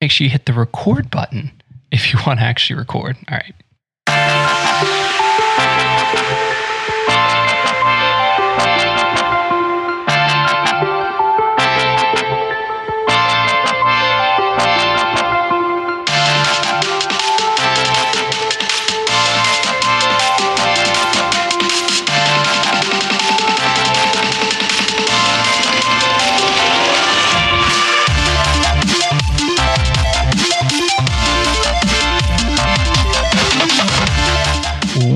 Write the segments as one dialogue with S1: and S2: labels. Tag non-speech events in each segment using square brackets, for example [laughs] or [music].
S1: make sure you hit the record button if you [laughs] want to actually record. All right.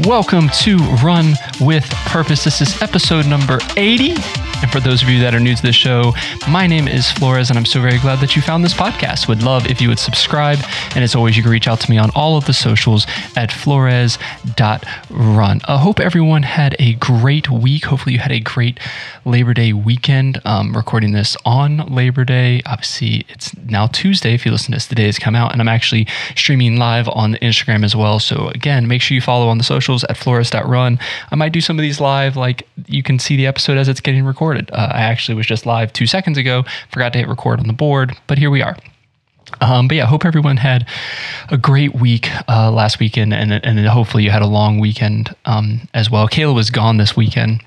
S1: Welcome to Run with Purpose. This is episode number 80. And for those of you that are new to the show, my name is Flores, and I'm so very glad that you found this podcast. Would love if you would subscribe. And as always, you can reach out to me on all of the socials at flores.run. I hope everyone had a great week. Hopefully, you had a great Labor Day weekend. Um, recording this on Labor Day. Obviously, it's now Tuesday if you listen to this. The day has come out, and I'm actually streaming live on Instagram as well. So, again, make sure you follow on the socials at flores.run. I might do some of these live, like you can see the episode as it's getting recorded recorded. Uh, I actually was just live two seconds ago, forgot to hit record on the board, but here we are. Um, but yeah, hope everyone had a great week uh, last weekend, and and hopefully you had a long weekend um, as well. Kayla was gone this weekend.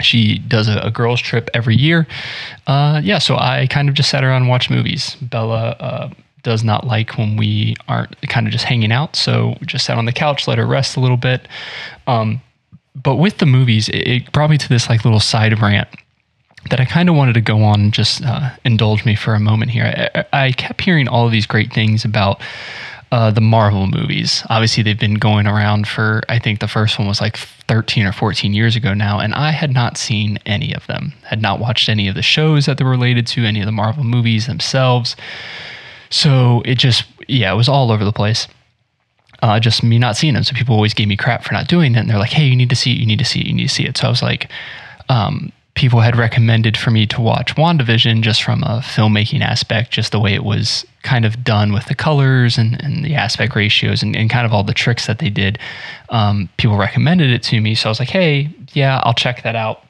S1: She does a, a girls' trip every year. Uh, yeah, so I kind of just sat around and watched movies. Bella uh, does not like when we aren't kind of just hanging out, so just sat on the couch, let her rest a little bit. Um, but with the movies, it, it brought me to this like little side rant that I kind of wanted to go on and just uh, indulge me for a moment here. I, I, kept hearing all of these great things about uh, the Marvel movies. Obviously, they've been going around for, I think the first one was like 13 or 14 years ago now, and I had not seen any of them, had not watched any of the shows that they're related to, any of the Marvel movies themselves. So it just, yeah, it was all over the place. Uh, just me not seeing them. So people always gave me crap for not doing it. And they're like, hey, you need to see it, you need to see it, you need to see it. So I was like, um, people had recommended for me to watch WandaVision just from a filmmaking aspect, just the way it was kind of done with the colors and, and the aspect ratios and, and kind of all the tricks that they did. Um, people recommended it to me. So I was like, hey, yeah, I'll check that out.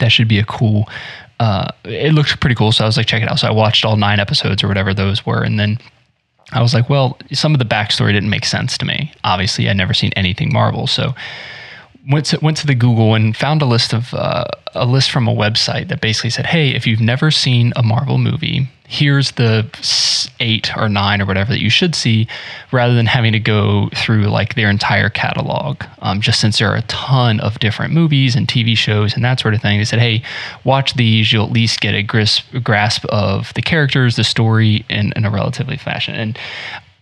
S1: That should be a cool. Uh, it looks pretty cool. So I was like, check it out. So I watched all nine episodes or whatever those were. And then I was like, well, some of the backstory didn't make sense to me. Obviously, I'd never seen anything Marvel. So went to went to the Google and found a list of uh, a list from a website that basically said, "Hey, if you've never seen a Marvel movie, here's the eight or nine or whatever that you should see, rather than having to go through like their entire catalog. Um, just since there are a ton of different movies and TV shows and that sort of thing, they said, "Hey, watch these. You'll at least get a grasp of the characters, the story, in, in a relatively fashion." And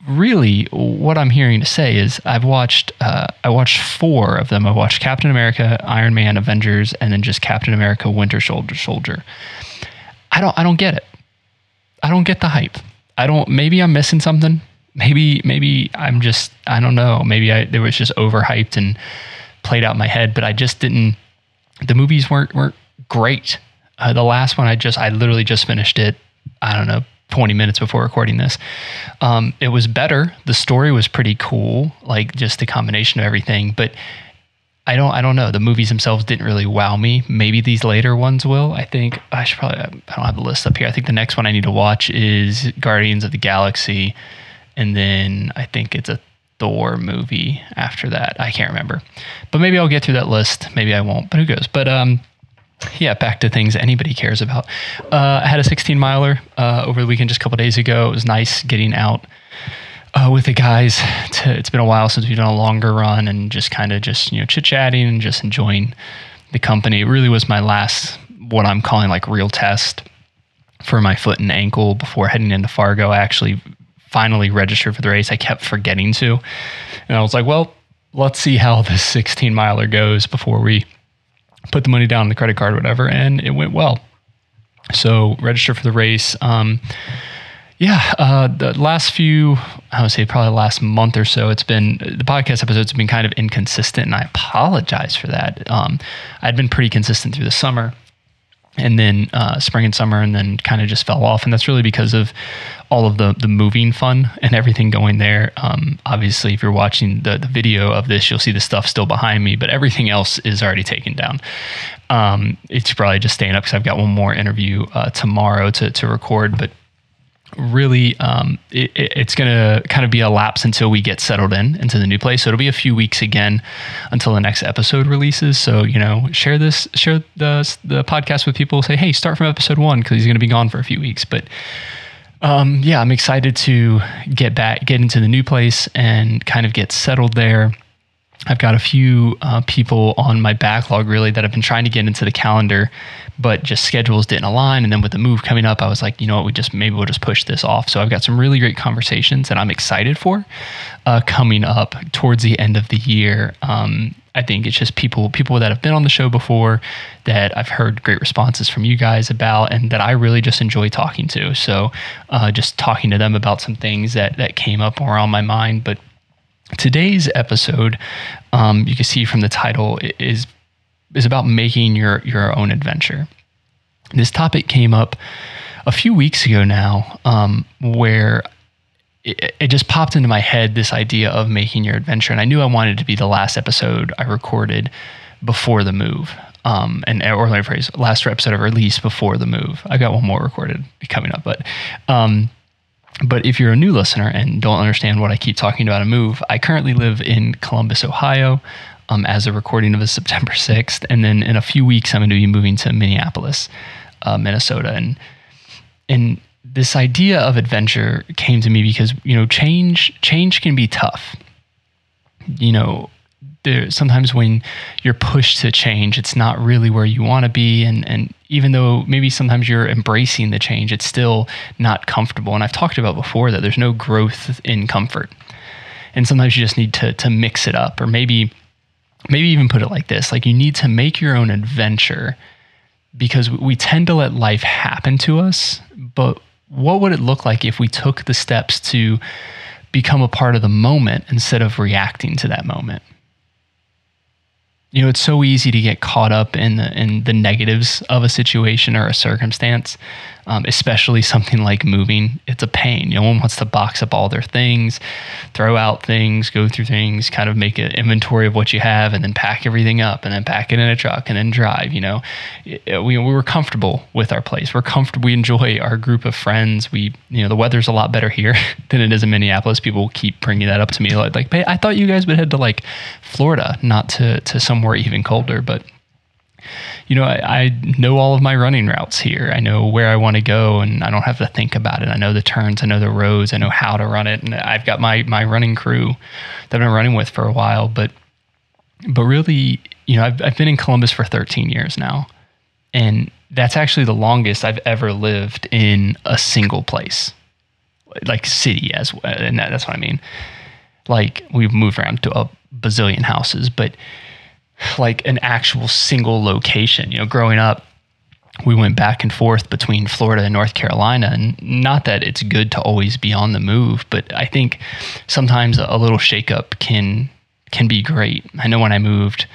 S1: really what I'm hearing to say is I've watched uh, I watched four of them. I watched Captain America, Iron Man, Avengers, and then just Captain America, Winter Soldier. Soldier. I don't I don't get it. I don't get the hype. I don't. Maybe I'm missing something. Maybe maybe I'm just I don't know. Maybe I there was just overhyped and played out in my head. But I just didn't. The movies weren't weren't great. Uh, the last one I just I literally just finished it. I don't know 20 minutes before recording this. Um, it was better. The story was pretty cool, like just the combination of everything. But I don't, I don't know. The movies themselves didn't really wow me. Maybe these later ones will. I think I should probably. I don't have the list up here. I think the next one I need to watch is Guardians of the Galaxy, and then I think it's a Thor movie after that. I can't remember, but maybe I'll get through that list. Maybe I won't. But who knows? But um, yeah, back to things anybody cares about. Uh, I had a 16 miler uh, over the weekend just a couple days ago. It was nice getting out uh, with the guys. To, it's been a while since we've done a longer run and just kind of just you know chit chatting and just enjoying the company. It really was my last what I'm calling like real test for my foot and ankle before heading into Fargo. I actually finally registered for the race. I kept forgetting to, and I was like, well, let's see how this 16 miler goes before we put the money down on the credit card, whatever, and it went well. So register for the race. Um, yeah, uh, the last few, I would say probably last month or so, it's been the podcast episodes have been kind of inconsistent, and I apologize for that. Um, I'd been pretty consistent through the summer, and then uh, spring and summer, and then kind of just fell off, and that's really because of all of the the moving fun and everything going there. Um, obviously, if you're watching the the video of this, you'll see the stuff still behind me, but everything else is already taken down. Um, it's probably just staying up because I've got one more interview uh, tomorrow to to record, but really um, it, it's going to kind of be a lapse until we get settled in into the new place so it'll be a few weeks again until the next episode releases. So you know share this share the, the podcast with people. Say hey start from episode one because he's going to be gone for a few weeks. But um, yeah i'm excited to get back get into the new place and kind of get settled there I've got a few uh, people on my backlog really that have been trying to get into the calendar but just schedules didn't align. And then with the move coming up, I was like, you know what, we just maybe we'll just push this off. So I've got some really great conversations that I'm excited for uh, coming up towards the end of the year. Um, I think it's just people people that have been on the show before that I've heard great responses from you guys about, and that I really just enjoy talking to. So, uh, just talking to them about some things that that came up or on my mind. But today's episode, um, you can see from the title, is is about making your your own adventure. This topic came up a few weeks ago now, um, where it, just popped into my head this idea of making your adventure, and I knew I wanted to be the last episode I recorded before the move. Um, and or let me phrase, last episode of release before the move. I got one more recorded coming up, but um, but if you're a new listener and don't understand what I keep talking about a move, I currently live in Columbus, Ohio um, as a recording of the [laughs] September 6th. And then in a few weeks, I'm going to be moving to Minneapolis, uh, Minnesota. And, and this idea of adventure came to me because, you know, change, change can be tough. You know, there, sometimes when you're pushed to change, it's not really where you want to be. And, and even though maybe sometimes you're embracing the change, it's still not comfortable. And I've talked about before that there's no growth in comfort. And sometimes you just need to, to mix it up. Or maybe maybe even put it like this like you need to make your own adventure because we tend to let life happen to us but what would it look like if we took the steps to become a part of the moment instead of reacting to that moment you know it's so easy to get caught up in the in the negatives of a situation or a circumstance um, especially something like moving. It's a pain. No one wants to box up all their things, throw out things, go through things, kind of make an inventory of what you have, and then pack everything up, and then pack it in a truck, and then drive. You know, we, we were comfortable with our place. We're comfortable. We enjoy our group of friends. We, you know, the weather's a lot better here [laughs] than it is in Minneapolis. People keep bringing that up to me, like, like, hey, I thought you guys would head to like Florida, not to to somewhere even colder, but you know, I, I, know all of my running routes here. I know where I want to go, and I don't have to think about it. I know the turns, I know the roads, I know how to run it, and I've got my my running crew that I've been running with for a while. But but really, you know, I've I've been in Columbus for 13 years now, and that's actually the longest I've ever lived in a single place, like city as well. And that, that's what I mean. Like we've moved around to a bazillion houses, but like an actual single location. You know, growing up, we went back and forth between Florida and North Carolina. And not that it's good to always be on the move, but I think sometimes a little shakeup can can be great. I know when I moved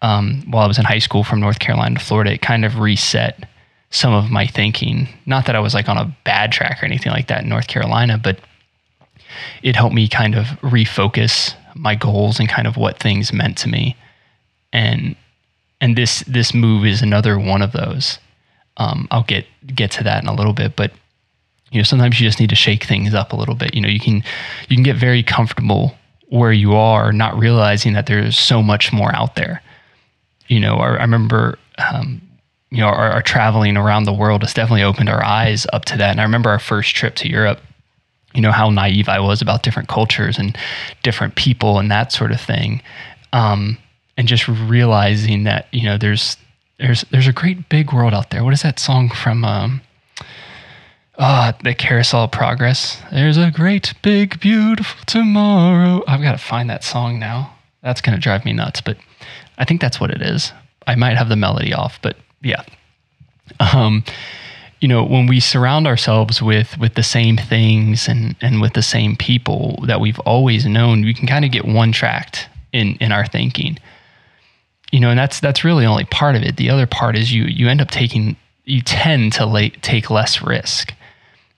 S1: um, while I was in high school from North Carolina to Florida, it kind of reset some of my thinking. Not that I was like on a bad track or anything like that in North Carolina, but it helped me kind of refocus my goals and kind of what things meant to me and and this this move is another one of those. Um, I'll get get to that in a little bit, but you know sometimes you just need to shake things up a little bit. You know you can you can get very comfortable where you are, not realizing that there's so much more out there. You know, I, I remember. Um, you know, our, our traveling around the world has definitely opened our eyes up to that. And I remember our first trip to Europe you know how naive I was about different cultures and different people and that sort of thing. Um, and just realizing that you know there's there's there's a great big world out there. What is that song from? Um, Ah, the Carousel of Progress. There's a great big beautiful tomorrow. I've got to find that song now. That's gonna drive me nuts, but I think that's what it is. I might have the melody off, but yeah. Um, you know, when we surround ourselves with with the same things and and with the same people that we've always known, we can kind of get one tracked in in our thinking you know, and that's that's really only part of it. The other part is you you end up taking you tend to late, take less risk.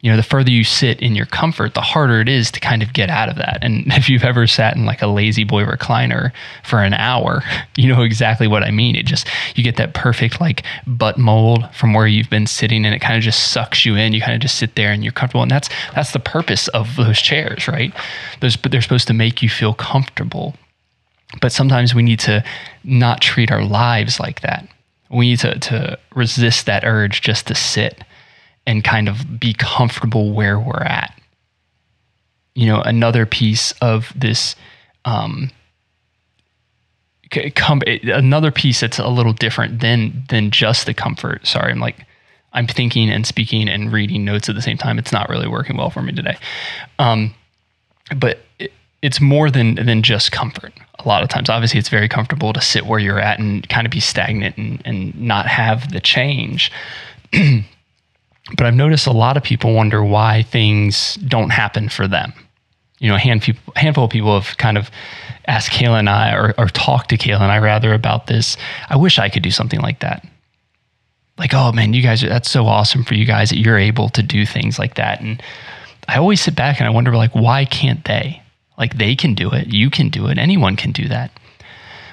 S1: you know, the further you sit in your comfort, the harder it is to kind of get out of that. And [laughs] if you've ever sat in like a La-Z-Boy recliner for an hour, [laughs] you know exactly what I mean. It just, you get that perfect like butt mold from where you've been sitting and it kind of just sucks you in. You kind of just sit there and you're comfortable. And that's, that's the purpose of those chairs, right? Those, but they're supposed to make you feel comfortable. But sometimes we need to not treat our lives like that. We need to, to resist that urge just to sit and kind of be comfortable where we're at. You know, another piece of this, um, come another piece that's a little different than than just the comfort. Sorry, I'm like I'm thinking and speaking and reading notes at the same time. It's not really working well for me today. Um, but it's more than than just comfort. A lot of times, obviously, it's very comfortable to sit where you're at and kind of be stagnant and, and not have the change. [clears throat] But I've noticed a lot of people wonder why things don't happen for them. You know, a hand people, handful of people have kind of asked Kayla and I, or, or talked to Kayla and I rather about this. I wish I could do something like that. Like, oh man, you guys, are that's so awesome for you guys that you're able to do things like that. And I always sit back and I wonder, like, why can't they? Like, they can do it. You can do it. Anyone can do that.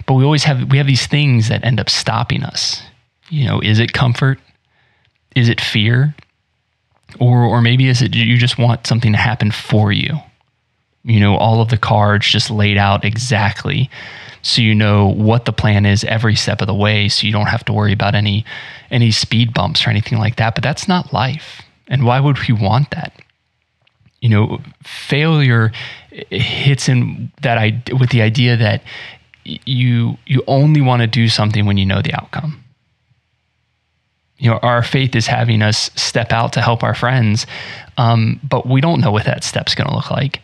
S1: But we always have, we have these things that end up stopping us. You know, is it comfort? Is it fear? Or, or maybe is it you just want something to happen for you? You know, all of the cards just laid out exactly so you know what the plan is every step of the way so you don't have to worry about any any speed bumps or anything like that but that's not life and why would we want that you know failure hits in that I with the idea that you you only want to do something when you know the outcome. You know our faith is having us step out to help our friends um, but we don't know what that step's going to look like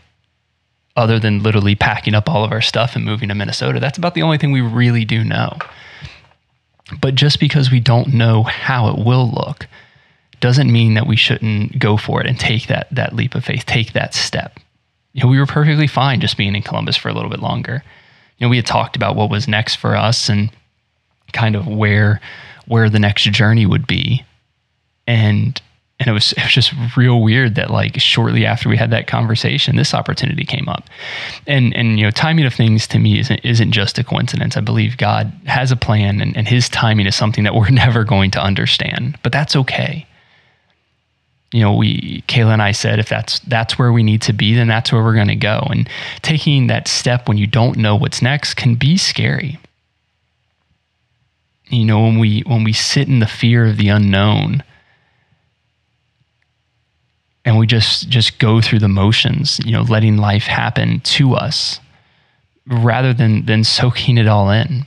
S1: other than literally packing up all of our stuff and moving to minnesota. That's about the only thing we really do know. But just because we don't know how it will look doesn't mean that we shouldn't go for it and take that that leap of faith take that step you know we were perfectly fine just being in columbus for a little bit longer you know we had talked about what was next for us and kind of where where the next journey would be. And and it was it was just real weird that like shortly after we had that conversation, this opportunity came up. And and you know, timing of things to me isn't isn't just a coincidence. I believe God has a plan and, and his timing is something that we're [laughs] never going to understand. But that's okay. You know, we Kayla and I said if that's that's where we need to be, then that's where we're gonna go. And taking that step when you don't know what's next can be scary you know when we when we sit in the fear of the unknown and we just just go through the motions you know letting life happen to us rather than than soaking it all in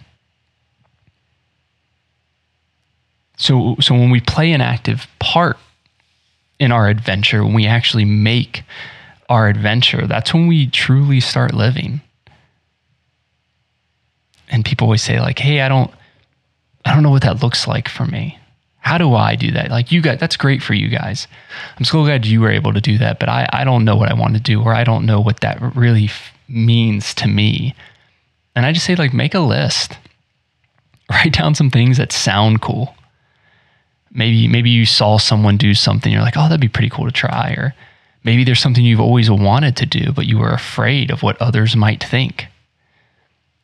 S1: so so when we play an active part in our adventure when we actually make our adventure that's when we truly start living and people always say like hey i don't I don't know what that looks like for me. How do I do that? Like you guys, that's great for you guys. I'm so glad you were able to do that, but I, I don't know what I want to do or I don't know what that really f- means to me. And I just say, like, make a list, [laughs] write down some things that sound cool. Maybe, maybe you saw someone do something, you're like, oh, that'd be pretty cool to try. Or maybe there's something you've always wanted to do, but you were afraid of what others might think.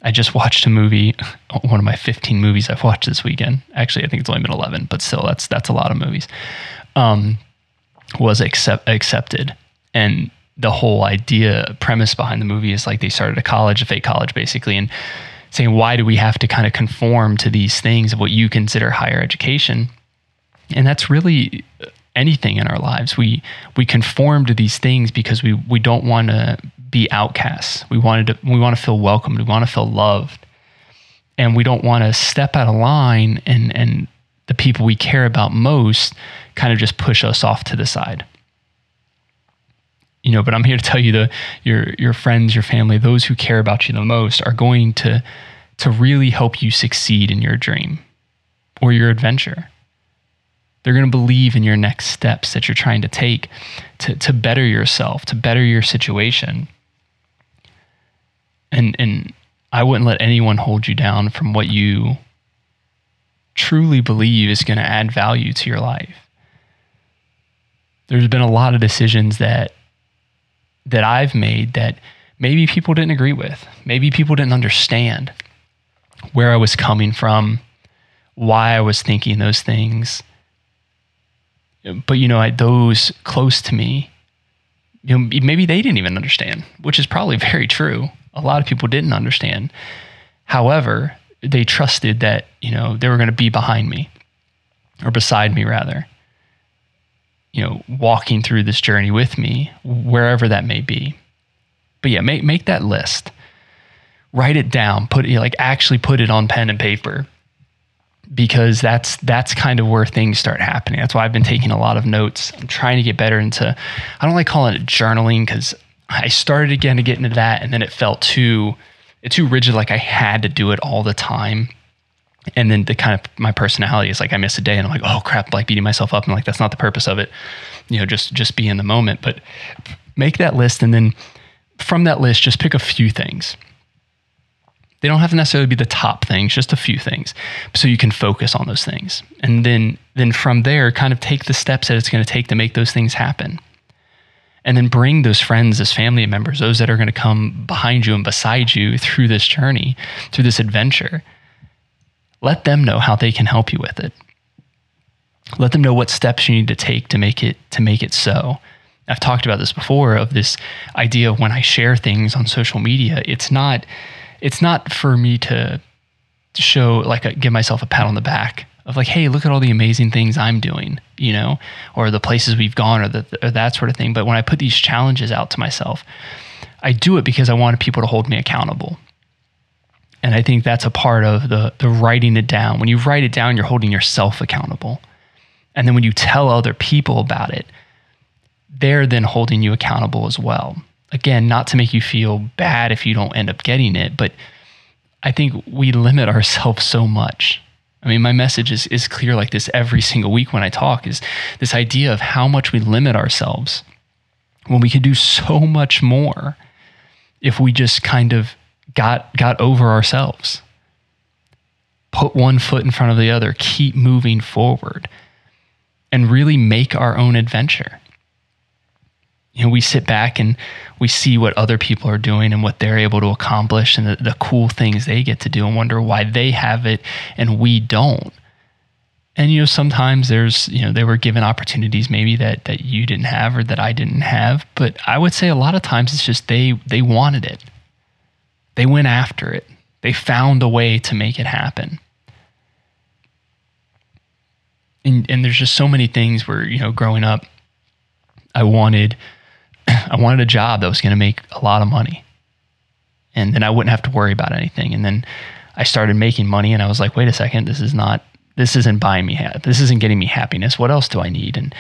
S1: I just watched a movie, [laughs] one of my 15 movies I've watched this weekend. Actually, I think it's only been 11, but still, that's that's a lot of movies. Um, was accept, accepted, and the whole idea premise behind the movie is like they started a college, a fake college, basically, and saying why do we have to kind of conform to these things of what you consider higher education, and that's really uh, anything in our lives. We we conform to these things because we we don't want to be outcasts. We wanted to we want to feel welcomed. We want to feel loved. And we don't want to step out of line and and the people we care about most kind of just push us off to the side. You know, but I'm here to tell you the your your friends, your family, those who care about you the most are going to to really help you succeed in your dream or your adventure. They're going to believe in your next steps that you're trying to take to, to better yourself, to better your situation. And, and I wouldn't let anyone hold you down from what you truly believe is going to add value to your life. there's been a lot of decisions that that I've made that maybe people didn't agree with. Maybe people didn't understand where I was coming from, why I was thinking those things. But you know, I, those close to me, you know, maybe they didn't even understand, which is probably [laughs] very true. A lot of people didn't understand. However, they trusted that, you know, they were going to be behind me or beside me rather. You know, walking through this journey with me, wherever that may be. But yeah, make make that list. Write it down. Put it like actually put it on pen and paper because that's that's kind of where things start happening. That's why I've been taking a lot of notes. I'm trying to get better into I don't like calling it journaling because I started again to get into that and then it felt too too rigid like I had to do it all the time. And then the kind of my personality is like I miss a day and I'm like, oh crap, like beating myself up and like that's not the purpose of it. You know, just just be in the moment. But make that list and then from that list, just pick a few things. They don't have to necessarily be the top things, just a few things. So you can focus on those things. And then then from there, kind of take the steps that it's going to take to make those things happen. And then bring those friends as family members, those that are going to come behind you and beside you through this journey, through this adventure. Let them know how they can help you with it. Let them know what steps you need to take to make it to make it so. I've talked about this before of this idea of when I share things on social media, it's not it's not for me to show like a, give myself a pat on the back of like, hey, look at all the amazing things I'm doing, you know, or the places we've gone, or, the, or that sort of thing. But when I put these challenges out to myself, I do it because I want people to hold me accountable. And I think that's a part of the the writing it down. When you write it down, you're holding yourself accountable. And then when you tell other people about it, they're then holding you accountable as well again, not to make you feel bad if you don't end up getting it, but I think we limit ourselves so much. I mean, my message is, is clear like this every single week when I talk is this idea of how much we limit ourselves when we could do so much more if we just kind of got got over ourselves. Put one foot in front of the other, keep moving forward, and really make our own adventure you know, we sit back and we see what other people are doing and what they're able to accomplish and the, the cool things they get to do and wonder why they have it and we don't. And you know, sometimes there's, you know, they were given opportunities maybe that that you didn't have or that I didn't have, but I would say a lot of times it's just they they wanted it. They went after it. They found a way to make it happen. And and there's just so many things where, you know, growing up I wanted I wanted a job that was going to make a lot of money. And then I wouldn't have to worry about anything. And then I started making money and I was like, wait a second, this is not, this isn't buying me, ha- this isn't getting me happiness. What else do I need? And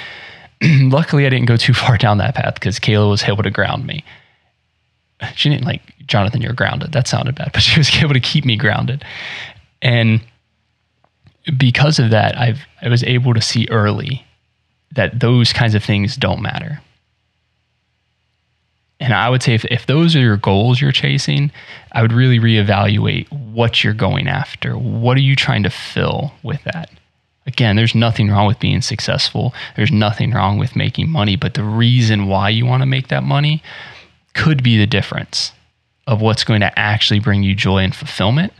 S1: [clears throat] luckily I didn't go too [laughs] far down that path because Kayla was able to ground me. [laughs] She didn't like, Jonathan, you're grounded. That sounded bad, [laughs] but she was able to keep me grounded. And because of that, I've, I was able to see early that those kinds of things don't matter and I would say if, if those are your goals you're chasing, I would really reevaluate what you're going after. What are you trying to fill with that? Again, there's nothing wrong with being successful. There's nothing wrong with making money, but the reason why you want to make that money could be the difference of what's going to actually bring you joy and fulfillment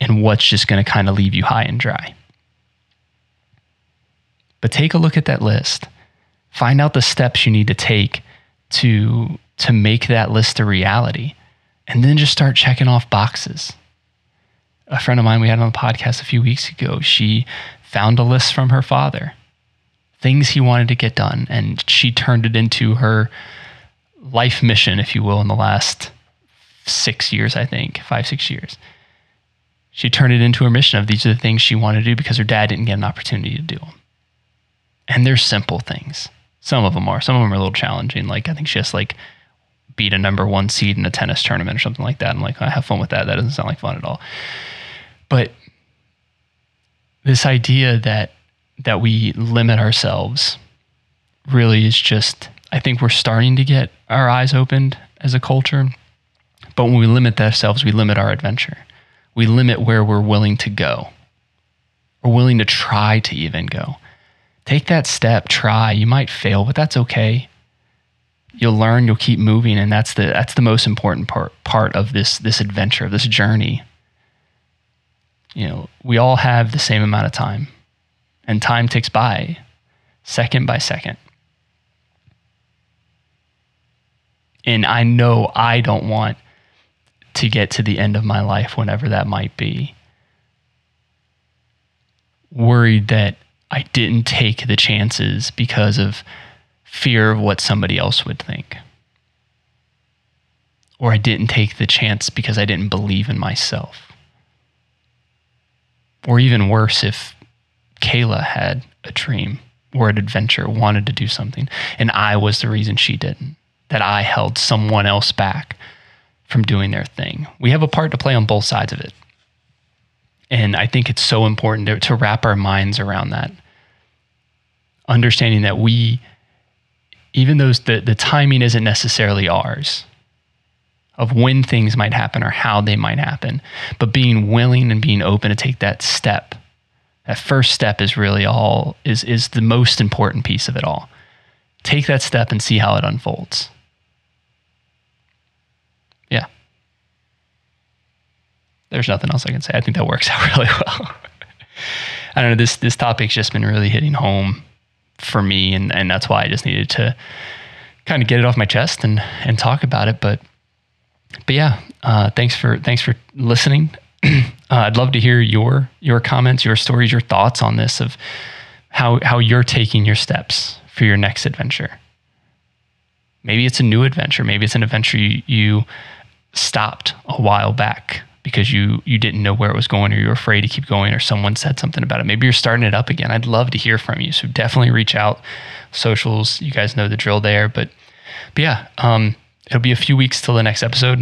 S1: and what's just going to kind of leave you high and dry. But take a look at that list. Find out the steps you need to take to to make that list a reality and then just start checking off boxes. A friend of mine we had on the podcast a few weeks ago she found a list from her father things he wanted to get done and she turned it into her life mission if you will in the last six years i think five six years. She turned it into her mission of these are the things she wanted to do because her dad didn't get an opportunity to do them and they're simple things some of them are. Some of them are a little challenging. Like I think she has like beat a number one seed in a tennis tournament or something like that. I'm like, I have fun with that. That doesn't sound like fun at all. But this idea that that we limit ourselves really is just I think we're starting to get our eyes opened as a culture. But when we limit ourselves, we limit our adventure. We limit where we're willing to go. We're willing to try to even go Take that step, try. You might fail, but that's okay. You'll learn, you'll keep moving, and that's the that's the most important part part of this this adventure, of this journey. You know, we all have the same amount of time. And time ticks by second by second. And I know I don't want to get to the end of my life, whenever that might be, worried that I didn't take the chances because of fear of what somebody else would think. Or I didn't take the chance because I didn't believe in myself. Or even worse, if Kayla had a dream or an adventure, wanted to do something, and I was the reason she didn't, that I held someone else back from doing their thing. We have a part to play on both sides of it. And I think it's so important to, to wrap our minds around that. Understanding that we, even though the, the timing isn't necessarily ours of when things might happen or how they might happen, but being willing and being open to take that step. That first step is really all is is the most important piece of it all. Take that step and see how it unfolds. Yeah. There's nothing else I can say. I think that works [laughs] out really well. [laughs] I don't know. This this topic's just been really hitting home for me, and and that's why I just needed to kind of get it off my chest and and talk about it. But but yeah, uh, thanks for thanks for listening. [clears throat] uh, I'd love to hear your your comments, your stories, your thoughts on this of how how you're taking your steps for your next adventure. Maybe it's a new adventure. Maybe it's an adventure you, you stopped a while back because you you didn't know where it was going or you were afraid to keep going or someone said something about it. Maybe you're starting it up again. I'd love to hear from you. So definitely reach out. Socials, you guys know the drill there. But but yeah, um, it'll be a few weeks till the next episode.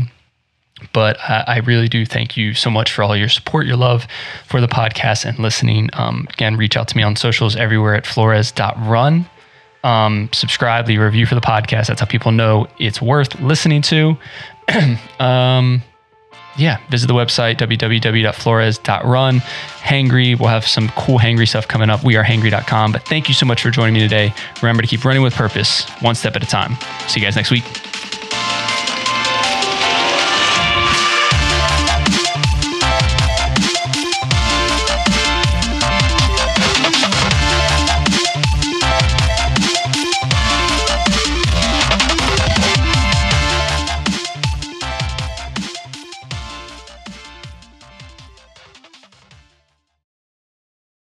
S1: But I, I really do thank you so much for all your support, your love for the podcast and listening. Um, again, reach out to me on socials everywhere at flores.run. Um, subscribe, leave a review for the podcast. That's how people know it's worth listening to. [clears throat] um, yeah, visit the website www.flores.run. Hangry, we'll have some cool Hangry stuff coming up. We are hangry.com. But thank you so much for joining me today. Remember to keep running with purpose, one step at a time. See you guys next week.